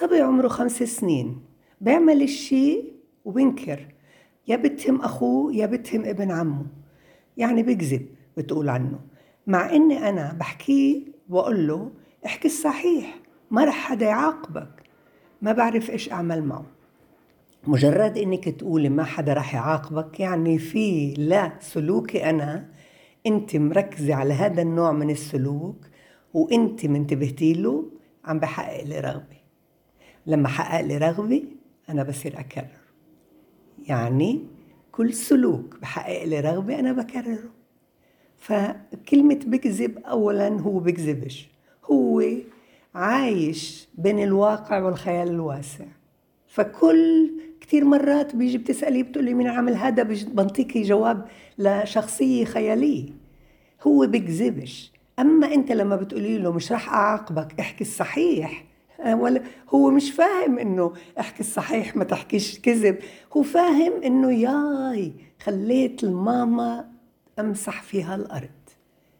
صبي عمره خمس سنين. بيعمل الشيء وبنكر يا بتهم أخوه يا بتهم ابن عمه. يعني بكذب بتقول عنه. مع إني أنا بحكيه بقول له احكي الصحيح ما رح حدا يعاقبك. ما بعرف إيش أعمل معه. مجرد إنك تقولي ما حدا رح يعاقبك يعني في لا سلوكي أنا. أنت مركزة على هذا النوع من السلوك وأنت منتبهتي له عم بحقق لي رغبة. لما حقق لي رغبة أنا بصير أكرر يعني كل سلوك بحقق لي رغبة أنا بكرره. فكلمة بكذب أولا هو بكذبش. هو عايش بين الواقع والخيال الواسع. فكل كثير مرات بيجي بتسألي بتقولي مين عمل هذا؟ بنطيكي جواب لشخصية خيالية. هو بكذبش. أما أنت لما بتقولي له مش رح أعاقبك احكي الصحيح. ولا هو مش فاهم إنه احكي الصحيح ما تحكيش كذب. هو فاهم إنه ياي خليت الماما أمسح فيها الأرض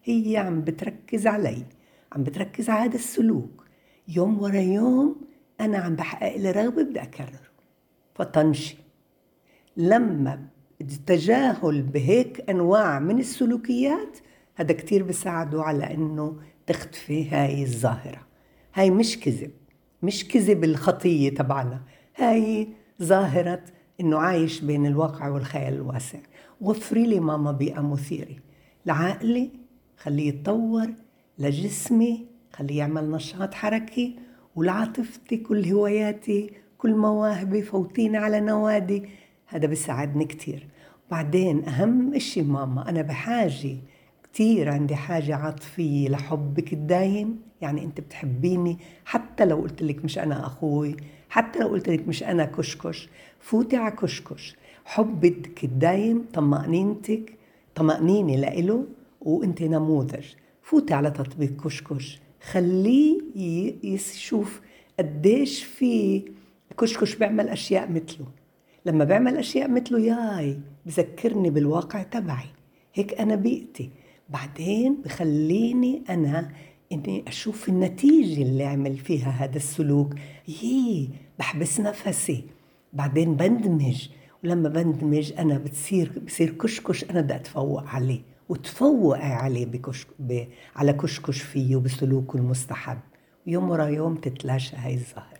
هي عم بتركز علي عم بتركز على هذا السلوك. يوم ورا يوم أنا عم بحقق لي رغبة بدي اكرره فطنشي. لما التجاهل بهيك أنواع من السلوكيات هذا كتير بيساعده على إنه تختفي هاي الظاهرة. هاي مش كذب. مش كذب الخطية تبعنا. هاي ظاهرة إنه عايش بين الواقع والخيال الواسع. وفري لي ماما بيئة مثيرة. لعقلي خليه يتطور لجسمي خليه يعمل نشاط حركي ولعاطفتي كل هواياتي كل مواهبي فوتيني على نوادي. هذا بيساعدني كتير. بعدين أهم إشي ماما أنا بحاجة كتير عندي حاجة عاطفية لحبك الدايم. يعني أنت بتحبيني. حتى لو قلت لك مش أنا أخوي حتى لو قلت لك مش أنا كشكش فوتي على كشكش. حبك الدايم طمأنينتك طمأنينة لإله وأنت نموذج فوتي على تطبيق كشكش. خليه يشوف قديش في كشكش بيعمل أشياء مثله. لما بيعمل أشياء مثله ياي بذكرني بالواقع تبعي. هيك أنا بيئتي. بعدين بخليني أنا إني أشوف النتيجة اللي عمل فيها هذا السلوك. يي بحبس نفسي. بعدين بندمج. ولما بندمج أنا بتصير بصير كشكش أنا بدي أتفوق عليه. وتفوقي عليه بكش ب... على كشكش فيه وبسلوكه المستحب. يوم ورا يوم تتلاشى هاي الظاهرة.